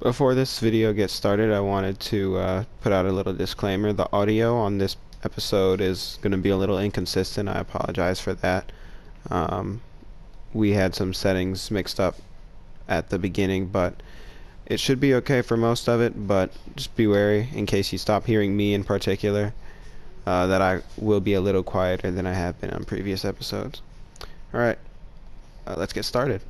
Before this video gets started, I wanted to uh, put out a little disclaimer. The audio on this episode is going to be a little inconsistent. I apologize for that. Um, we had some settings mixed up at the beginning, but it should be okay for most of it. But just be wary in case you stop hearing me in particular, uh, that I will be a little quieter than I have been on previous episodes. Alright, uh, let's get started.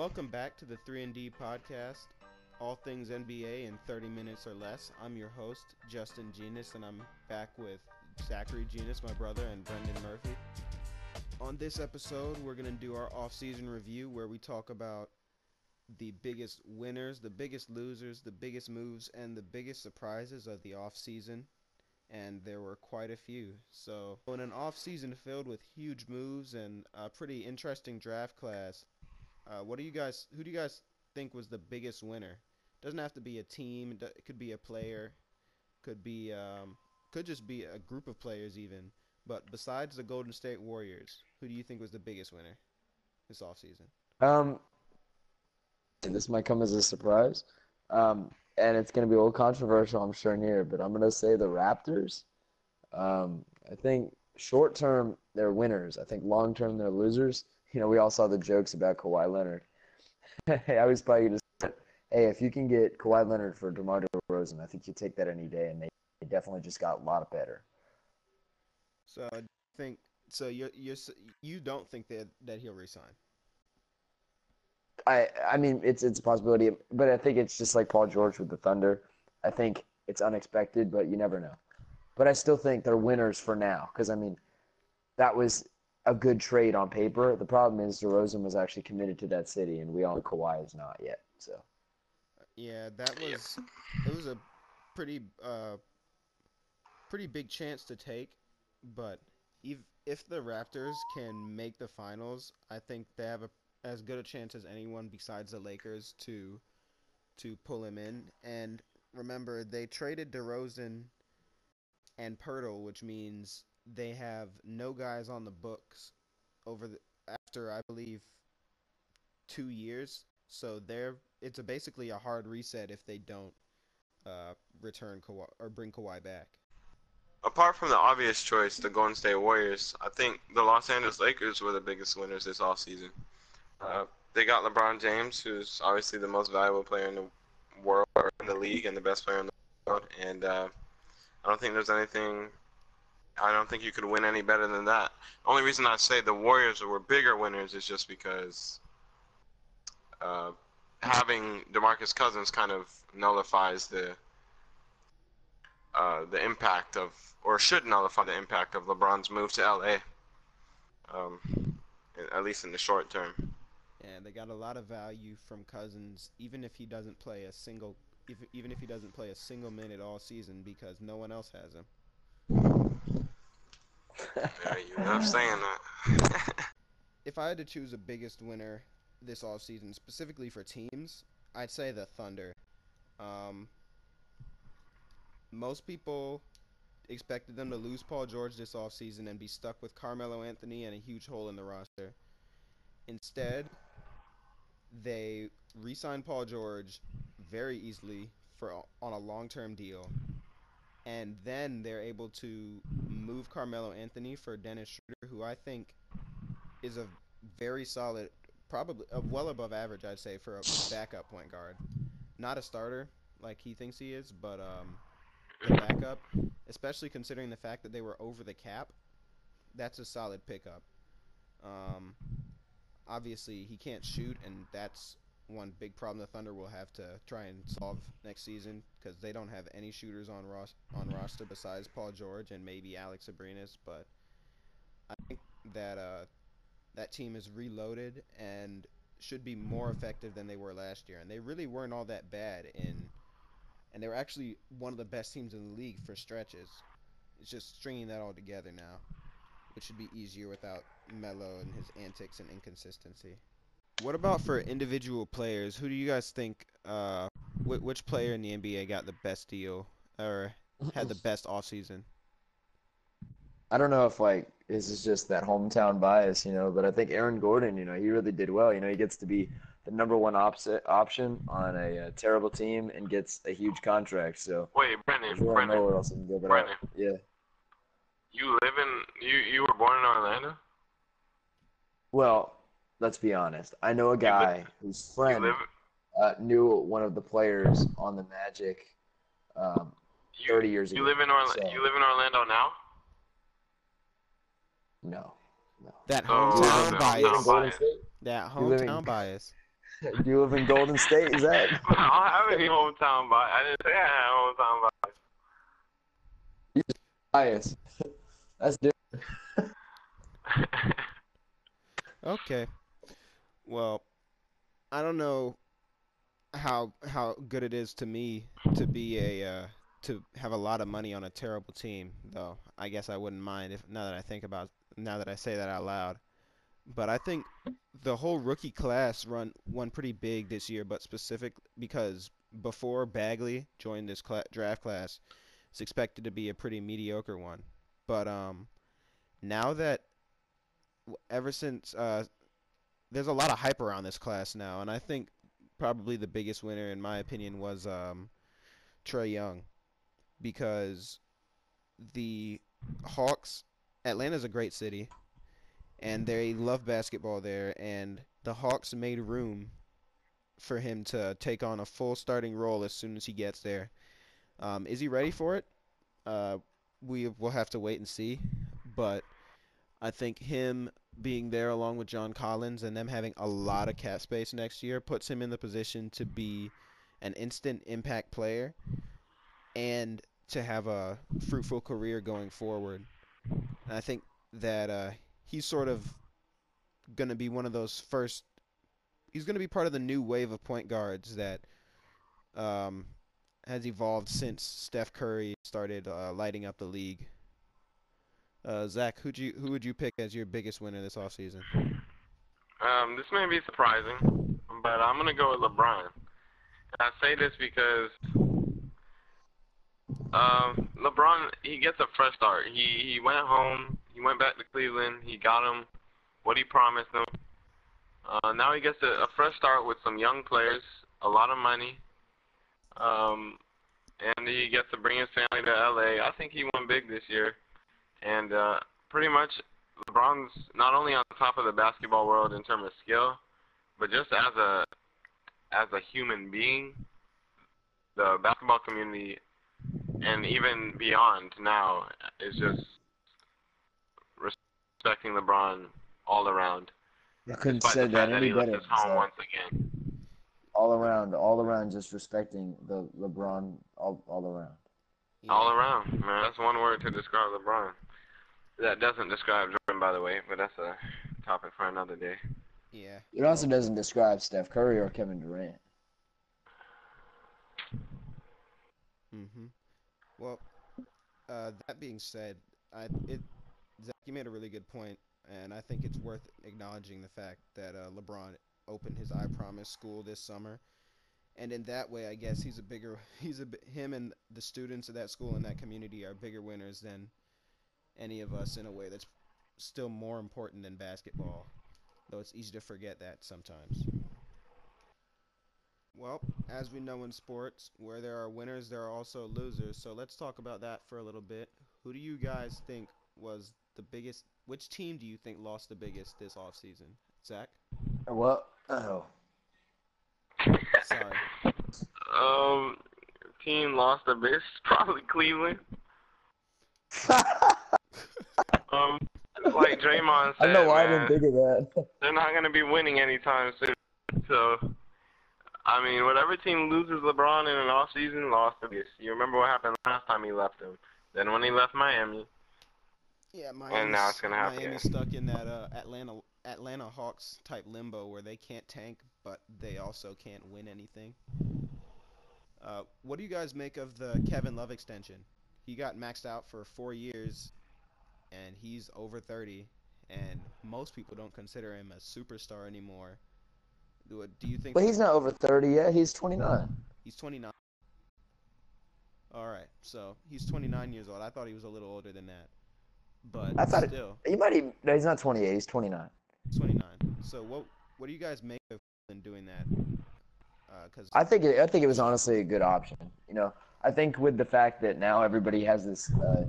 Welcome back to the 3&D podcast, all things NBA in 30 minutes or less. I'm your host, Justin Genus, and I'm back with Zachary Genus, my brother, and Brendan Murphy. On this episode, we're going to do our off-season review where we talk about the biggest winners, the biggest losers, the biggest moves, and the biggest surprises of the off-season. And there were quite a few. So, in an off-season filled with huge moves and a pretty interesting draft class, uh, what do you guys? Who do you guys think was the biggest winner? Doesn't have to be a team. It could be a player. Could be um, could just be a group of players even. But besides the Golden State Warriors, who do you think was the biggest winner this offseason? Um, this might come as a surprise, um, and it's going to be a little controversial, I'm sure, near, but I'm going to say the Raptors. Um, I think short term they're winners. I think long term they're losers you know, we all saw the jokes about Kawhi Leonard. hey, I was probably just, hey, if you can get Kawhi Leonard for DeMar DeRozan, I think you take that any day, and they, they definitely just got a lot better. So I think so. You you you don't think that that he'll resign? I I mean it's it's a possibility, but I think it's just like Paul George with the Thunder. I think it's unexpected, but you never know. But I still think they're winners for now because I mean that was a good trade on paper. The problem is DeRozan was actually committed to that city, and we all know Kawhi is not yet. So. Yeah, that was it was a pretty uh pretty big chance to take, but if if the Raptors can make the finals, I think they have a as good a chance as anyone besides the Lakers to to pull him in. And remember, they traded DeRozan and Poeltl, which means they have no guys on the books over the after I believe two years. So they're it's a basically a hard reset if they don't uh, return Kawhi or bring Kawhi back. Apart from the obvious choice, the Golden State Warriors, I think the Los Angeles Lakers were the biggest winners this offseason. Uh, they got LeBron James, who's obviously the most valuable player in the world or in the league and the best player in the world, and uh, I don't think there's anything I don't think you could win any better than that. Only reason I say the Warriors were bigger winners is just because uh, having DeMarcus Cousins kind of nullifies the uh, the impact of, or should nullify the impact of LeBron's move to LA. Um, at least in the short term. And they got a lot of value from Cousins, even if he doesn't play a single, if, even if he doesn't play a single minute all season, because no one else has him yeah, you love saying that. if I had to choose a biggest winner this off season, specifically for teams, I'd say the Thunder. Um, most people expected them to lose Paul George this off season and be stuck with Carmelo Anthony and a huge hole in the roster. Instead, they re-signed Paul George very easily for on a long-term deal and then they're able to move Carmelo Anthony for Dennis Schroeder, who I think is a very solid, probably well above average, I'd say, for a backup point guard. Not a starter like he thinks he is, but um, the backup, especially considering the fact that they were over the cap, that's a solid pickup. Um, obviously, he can't shoot, and that's one big problem the Thunder will have to try and solve next season because they don't have any shooters on ros- on roster besides Paul George and maybe Alex Abrines. But I think that uh, that team is reloaded and should be more effective than they were last year. And they really weren't all that bad in, and they were actually one of the best teams in the league for stretches. It's just stringing that all together now, which should be easier without Melo and his antics and inconsistency. What about for individual players? Who do you guys think? Uh, wh- which player in the NBA got the best deal, or had the best offseason. I don't know if like this is just that hometown bias, you know, but I think Aaron Gordon, you know, he really did well. You know, he gets to be the number one opposite option on a, uh terrible team and gets a huge contract. So Wait, Brendan, there's really Brendan, nowhere else can go but up. Brendan. Yeah. you live in you you were born in Orlando. Well, let's be honest. I know a guy whose You friend uh, knew one of the players on the Magic um, you, 30 years you ago. live in Orlando. So- You live in Orlando now. No. No. That Oh, Do you live hometown in- no, do you live in bias. no. Golden State? That You in- hometown bias. Do you live in Golden State? Is that? I don't have any hometown bias. I didn't say I had hometown bias. bias. That's different. Okay. Well, I don't know how how good it is to me to be a uh, to have a lot of money on a terrible team, though. I guess I wouldn't mind if now that I think about now that I say that out loud. But I think the whole rookie class run won pretty big this year, but specific because before Bagley joined this cla- draft class, it's expected to be a pretty mediocre one. But um, now that ever since uh, there's a lot of hype around this class now, and I think probably the biggest winner, in my opinion, was um, Trae Young, because the Hawks, Atlanta's a great city, and they love basketball there, and the Hawks made room for him to take on a full starting role as soon as he gets there. Um, is he ready for it? Uh, we will have to wait and see, but I think him being there along with John Collins and them having a lot of cap space next year puts him in the position to be an instant impact player and to have a fruitful career going forward. And I think that uh, he's sort of going to be one of those first. He's going to be part of the new wave of point guards that um, has evolved since Steph Curry started uh, lighting up the league. Uh, Zach, who'd you who would you pick as your biggest winner this offseason? Um, this may be surprising, but I'm gonna go with LeBron. And I say this because um, LeBron he gets a fresh start. He he went home. He went back to Cleveland. He got him what he promised him. Uh, now he gets a, a fresh start with some young players, a lot of money, um, and he gets to bring his family to LA. I think he won big this year, and uh, pretty much LeBron's not only on top of the basketball world in terms of skill, but just as a as a human being, the basketball community and even beyond now is just respecting LeBron all around. I couldn't say that any better. home Zach. once again. All around, all around, just respecting the LeBron, all, all around. All around, man. That's one word to describe LeBron. That doesn't describe Jordan, by the way, but that's a topic for another day. Yeah. It also doesn't describe Steph Curry or Kevin Durant. Mm-hmm. Well, uh, that being said, I it Zach, you made a really good point, and I think it's worth acknowledging the fact that uh, LeBron opened his I Promise school this summer, and in that way, I guess he's a bigger he's a bi- him and the students of that school and that community are bigger winners than any of us in a way that's still more important than basketball, though it's easy to forget that sometimes. Well, as we know in sports, where there are winners, there are also losers. So let's talk about that for a little bit. Who do you guys think was the biggest? Which team do you think lost the biggest this offseason? Zach? What? Oh. Sorry. Um, team lost the bit. Probably Cleveland. Um, like Draymond said, don't know why I didn't think of that. they're not going to be winning anytime soon. So, I mean, whatever team loses LeBron in an off season, lost. You remember what happened last time he left him? Then when he left Miami, Yeah, Miami's, and now it's gonna happen Miami's stuck in that uh, Atlanta Atlanta Hawks type limbo where they can't tank, but they also can't win anything. Uh, what do you guys make of the Kevin Love extension? He got maxed out for four years, and he's over 30, and most people don't consider him a superstar anymore. Do, do you think But he's not over 30 yet. He's 29. he's 29? All right, so he's 29 years old. I thought he was a little older than that, but I thought it- still, He might even. No, he's not 28. He's 29. 29. So what what do you guys make of Cleveland doing that? Because I think it, I think it was honestly a good option. You know, I think with the fact that now everybody has this uh,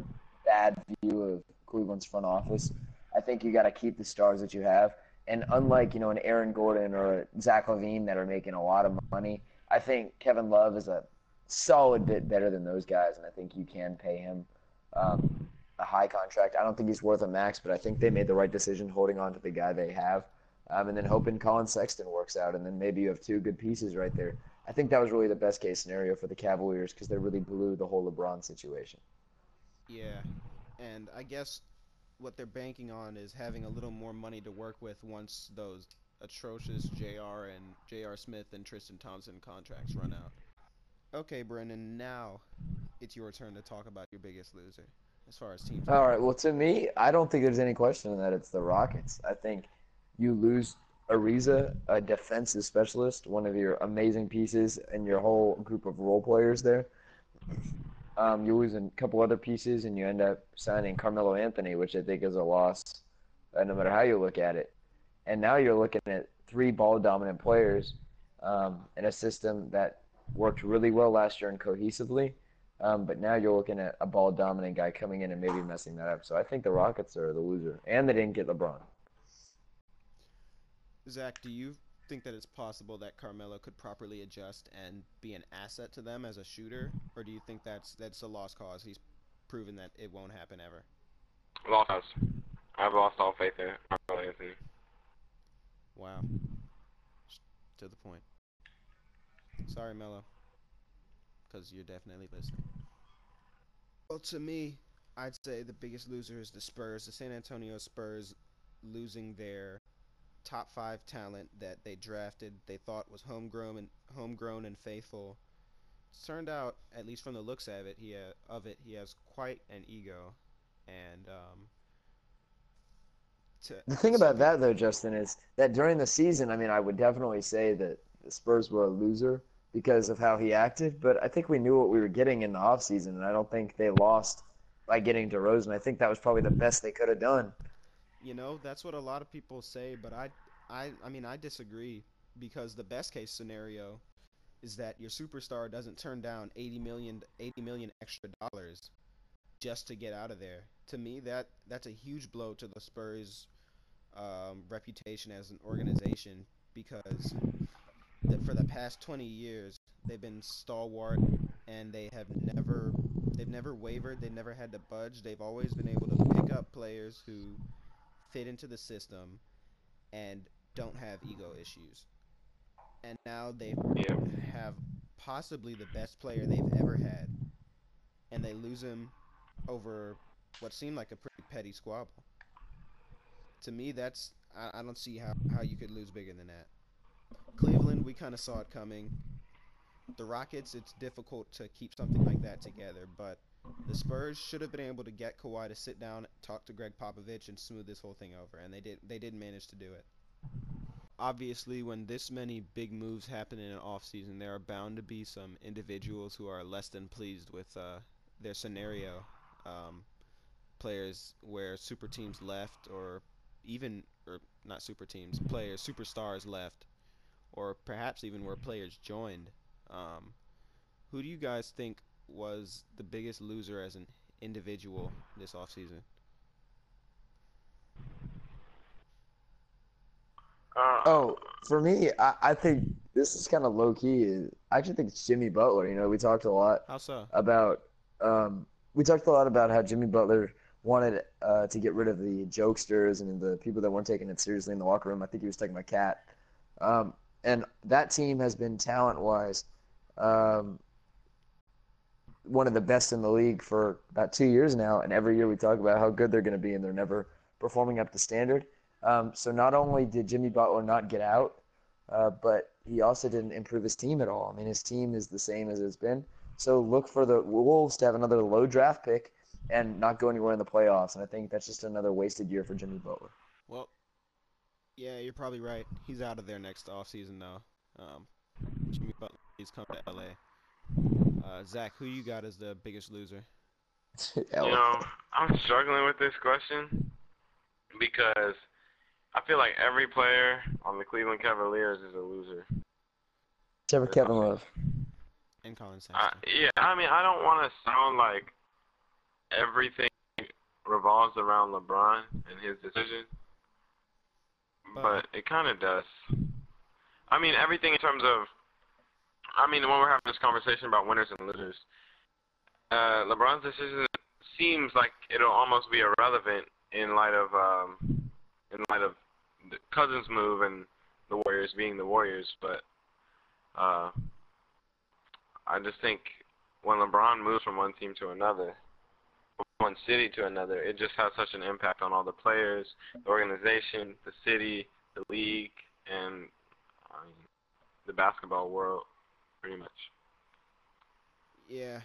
bad view of Cleveland's front office, I think you got to keep the stars that you have. And unlike you know an Aaron Gordon or Zach LaVine that are making a lot of money, I think Kevin Love is a solid bit better than those guys, and I think you can pay him um, a high contract. I don't think he's worth a max, but I think they made the right decision holding on to the guy they have um, and then hoping Collin Sexton works out, and then maybe you have two good pieces right there. I think that was really the best case scenario for the Cavaliers because they really blew the whole LeBron situation. yeah, and I guess what they're banking on is having a little more money to work with once those atrocious J.R. and J.R. Smith and Tristan Thompson contracts run out. Okay, Brendan, now it's your turn to talk about your biggest loser as far as teams. All right. Well, to me, I don't think there's any question that it's the Rockets. I think you lose Ariza, a defensive specialist, one of your amazing pieces, and your whole group of role players there. Um, you lose a couple other pieces, and you end up signing Carmelo Anthony, which I think is a loss, uh, no matter how you look at it. And now you're looking at three ball dominant players um, in a system that worked really well last year and cohesively. Um, but now you're looking at a ball dominant guy coming in and maybe messing that up. So I think the Rockets are the loser, and they didn't get LeBron. Zach, do you think that it's possible that Carmelo could properly adjust and be an asset to them as a shooter, or do you think that's that's a lost cause? He's proven that it won't happen ever. Lost. I've lost all faith in Carmelo Anthony. Wow. To the point. Sorry, Melo. Because you're definitely listening. Well, to me, I'd say the biggest loser is the Spurs. The San Antonio Spurs losing their top five talent that they drafted, they thought was homegrown and homegrown and faithful. It's turned out, at least from the looks of it, he ha- of it, he has quite an ego, and um. To, The thing so about that, though, Justin, is that during the season, I mean, I would definitely say that the Spurs were a loser because of how he acted, but I think we knew what we were getting in the offseason, and I don't think they lost by getting DeRozan. I think that was probably the best they could have done. You know, that's what a lot of people say, but I, I, I mean, I disagree because the best case scenario is that your superstar doesn't turn down 80 million, 80 million extra dollars just to get out of there. To me, that that's a huge blow to the Spurs' um, reputation as an organization because the, for the past 20 years they've been stalwart and they have never they've never wavered they've never had to budge they've always been able to pick up players who fit into the system and don't have ego issues and now they Yeah. have possibly the best player they've ever had and they lose him over what seemed like a pretty petty squabble to me that's I, I don't see how, how you could lose bigger than that Cleveland, we kind of saw it coming. The Rockets, it's difficult to keep something like that together, but the Spurs should have been able to get Kawhi to sit down, talk to Gregg Popovich, and smooth this whole thing over, and they did. They did manage to do it. Obviously, when this many big moves happen in an offseason, there are bound to be some individuals who are less than pleased with uh, their scenario. Um, players where super teams left, or even, or not super teams, players, superstars left or perhaps even where players joined. Um, who do you guys think was the biggest loser as an individual this offseason? Uh, Oh, for me, I, I think this is kind of low key. I actually think it's Jimmy Butler. You know, we talked a lot How so? about um, we talked a lot about how Jimmy Butler wanted uh, to get rid of the jokesters and the people that weren't taking it seriously in the locker room. I think he was talking about KAT. Um, and that team has been talent-wise um, one of the best in the league for about two years now. And every year we talk about how good they're going to be, and they're never performing up to standard. Um, so not only did Jimmy Butler not get out, uh, but he also didn't improve his team at all. I mean, his team is the same as it's been. So look for the Wolves to have another low draft pick and not go anywhere in the playoffs. And I think that's just another wasted year for Jimmy Butler. Well, yeah, you're probably right. He's out of there next offseason, though. Um, Jimmy Butler, he's come to LA. Uh, Zach, who you got as the biggest loser? You know, I'm struggling with this question because I feel like every player on the Cleveland Cavaliers is a loser. Except for Kevin Love. And Collin Sexton. I, yeah, I mean, I don't want to sound like everything revolves around LeBron and his decision, But- but it kind of does. I mean, everything in terms of, I mean, when we're having this conversation about winners and losers, uh, LeBron's decision seems like it'll almost be irrelevant in light of, um, in light of the Cousins move and the Warriors being the Warriors, but uh, I just think when LeBron moves from one team to another, from one city to another, it just has such an impact on all the players, the organization, the city, the league, and I mean, the basketball world, pretty much. Yeah.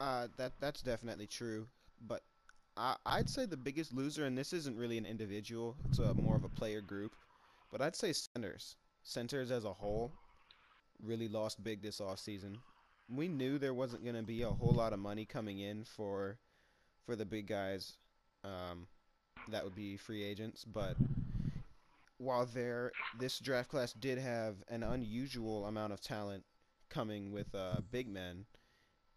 Uh, that that's definitely true, but I I'd say the biggest loser, and this isn't really an individual; it's a, more of a player group. But I'd say centers, centers as a whole, really lost big this off season. We knew there wasn't gonna be a whole lot of money coming in for for the big guys, um, that would be free agents. But while there, this draft class did have an unusual amount of talent coming with uh, big men,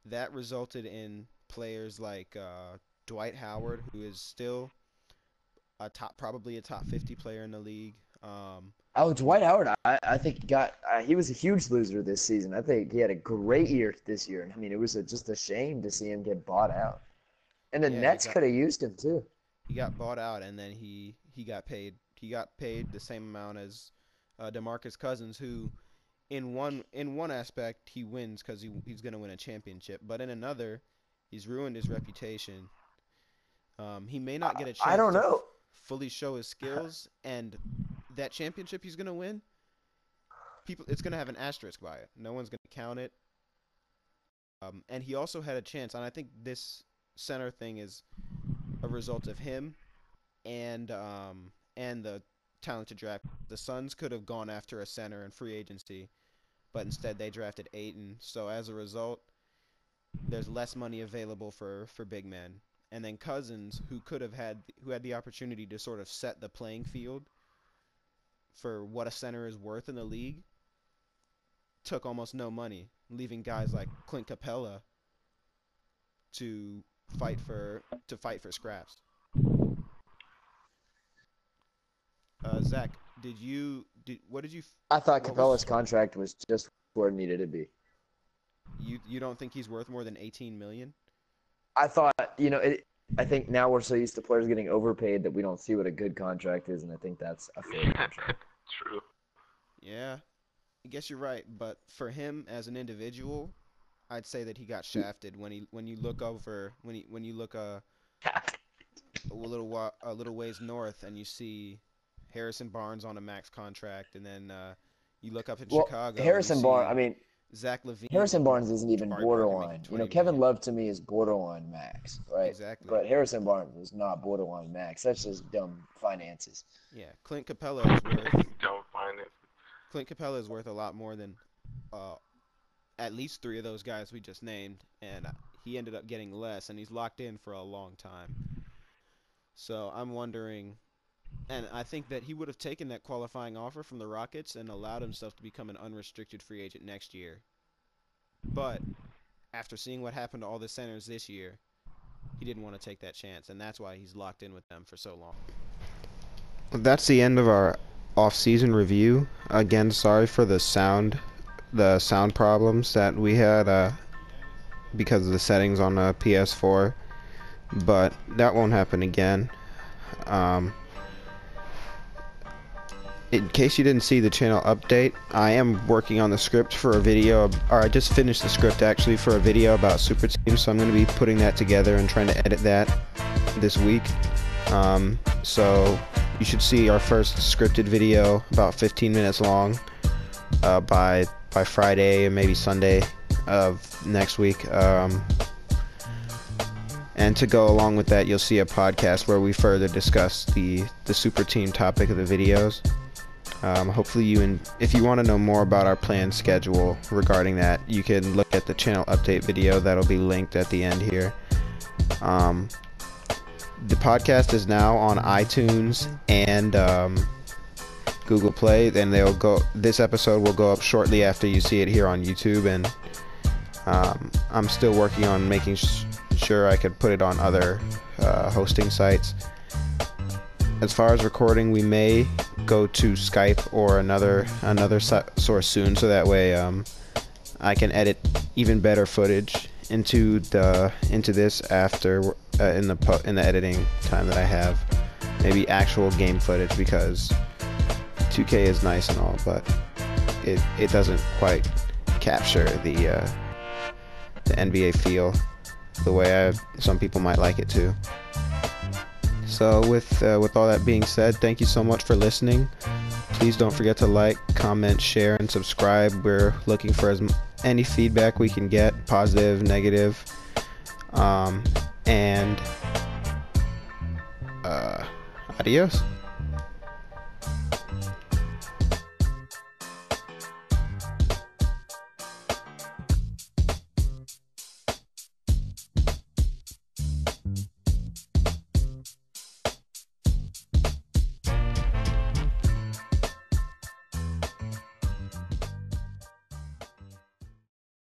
that resulted in players like uh, Dwight Howard, who is still a top, probably a top 50 player in the league. Um, Oh, Dwight Howard, I, I think he got uh, he was a huge loser this season. I think he had a great year this year. I mean, it was a, just a shame to see him get bought out. And the Yeah, Nets could have used him too. he got bought out, and then he he got paid. He got paid the same amount as uh, Demarcus Cousins, who, in one in one aspect, he wins because he he's gonna win a championship, but in another, he's ruined his reputation. Um, he may not get a chance. I don't to know. fully show his skills and that championship he's gonna win people it's gonna have an asterisk by it no one's gonna count it um, and he also had a chance and i think this center thing is a result of him and um, and the talented draft the suns could have gone after a center in free agency but instead they drafted Ayton. so as a result there's less money available for for big men and then Cousins, who could have had who had the opportunity to sort of set the playing field for what a center is worth in the league, took almost no money, leaving guys like Clint Capela to fight for to fight for scraps. Uh, Zach, did you did what did you I thought What was- Capela's contract was just where it needed to be. you you don't think he's worth more than 18 million? I thought, you know, it, I think now we're so used to players getting overpaid that we don't see what a good contract is, and I think that's a fair contract. True. Yeah, I guess you're right. But for him as an individual, I'd say that he got shafted when he when you look over when he when you look uh, a little wa- a little ways north and you see Harrison Barnes on a max contract, and then uh, you look up in Well, Chicago. Harrison Barnes, I mean, Zach LaVine. Harrison Barnes isn't even Jabari borderline. You know, Kevin. Love to me is borderline max, right? Exactly. But Harrison Barnes is not borderline max. That's just dumb finances. Yeah, Clint Capela is worth Don't find it. Clint Capela is worth a lot more than uh, at least three of those guys we just named, and uh, he ended up getting less, and he's locked in for a long time. So I'm wondering, and I think that he would have taken that qualifying offer from the Rockets and allowed himself to become an unrestricted free agent next year. But after seeing what happened to all the centers this year, he didn't want to take that chance, and that's why he's locked in with them for so long. That's the end of our off-season review. Again, sorry for the sound, the sound problems that we had uh, because of the settings on the PS4, but that won't happen again. Um, in case you didn't see the channel update, I am working on the script for a video, or I just finished the script actually for a video about Super Team, so I'm going to be putting that together and trying to edit that this week. Um, so you should see our first scripted video, about 15 minutes long, uh, by by Friday and maybe Sunday of next week. Um, and to go along with that, you'll see a podcast where we further discuss the the super team topic of the videos. Um, hopefully you and if you want to know more about our planned schedule regarding that, you can look at the channel update video that'll be linked at the end here. Um, the podcast is now on iTunes and um, Google Play, and they'll go. This episode will go up shortly after you see it here on YouTube, and um, I'm still working on making sh- sure I could put it on other uh, hosting sites. As far as recording, we may go to Skype or another another source soon, so that way um, I can edit even better footage into the into this after uh, in the in the editing time that I have. Maybe actual game footage because 2K is nice and all, but it it doesn't quite capture the uh, the NBA feel the way I, some people might like it to. So with uh, with all that being said, thank you so much for listening. Please don't forget to like, comment, share, and subscribe. We're looking for as any feedback we can get, positive, negative, um, and uh, adios.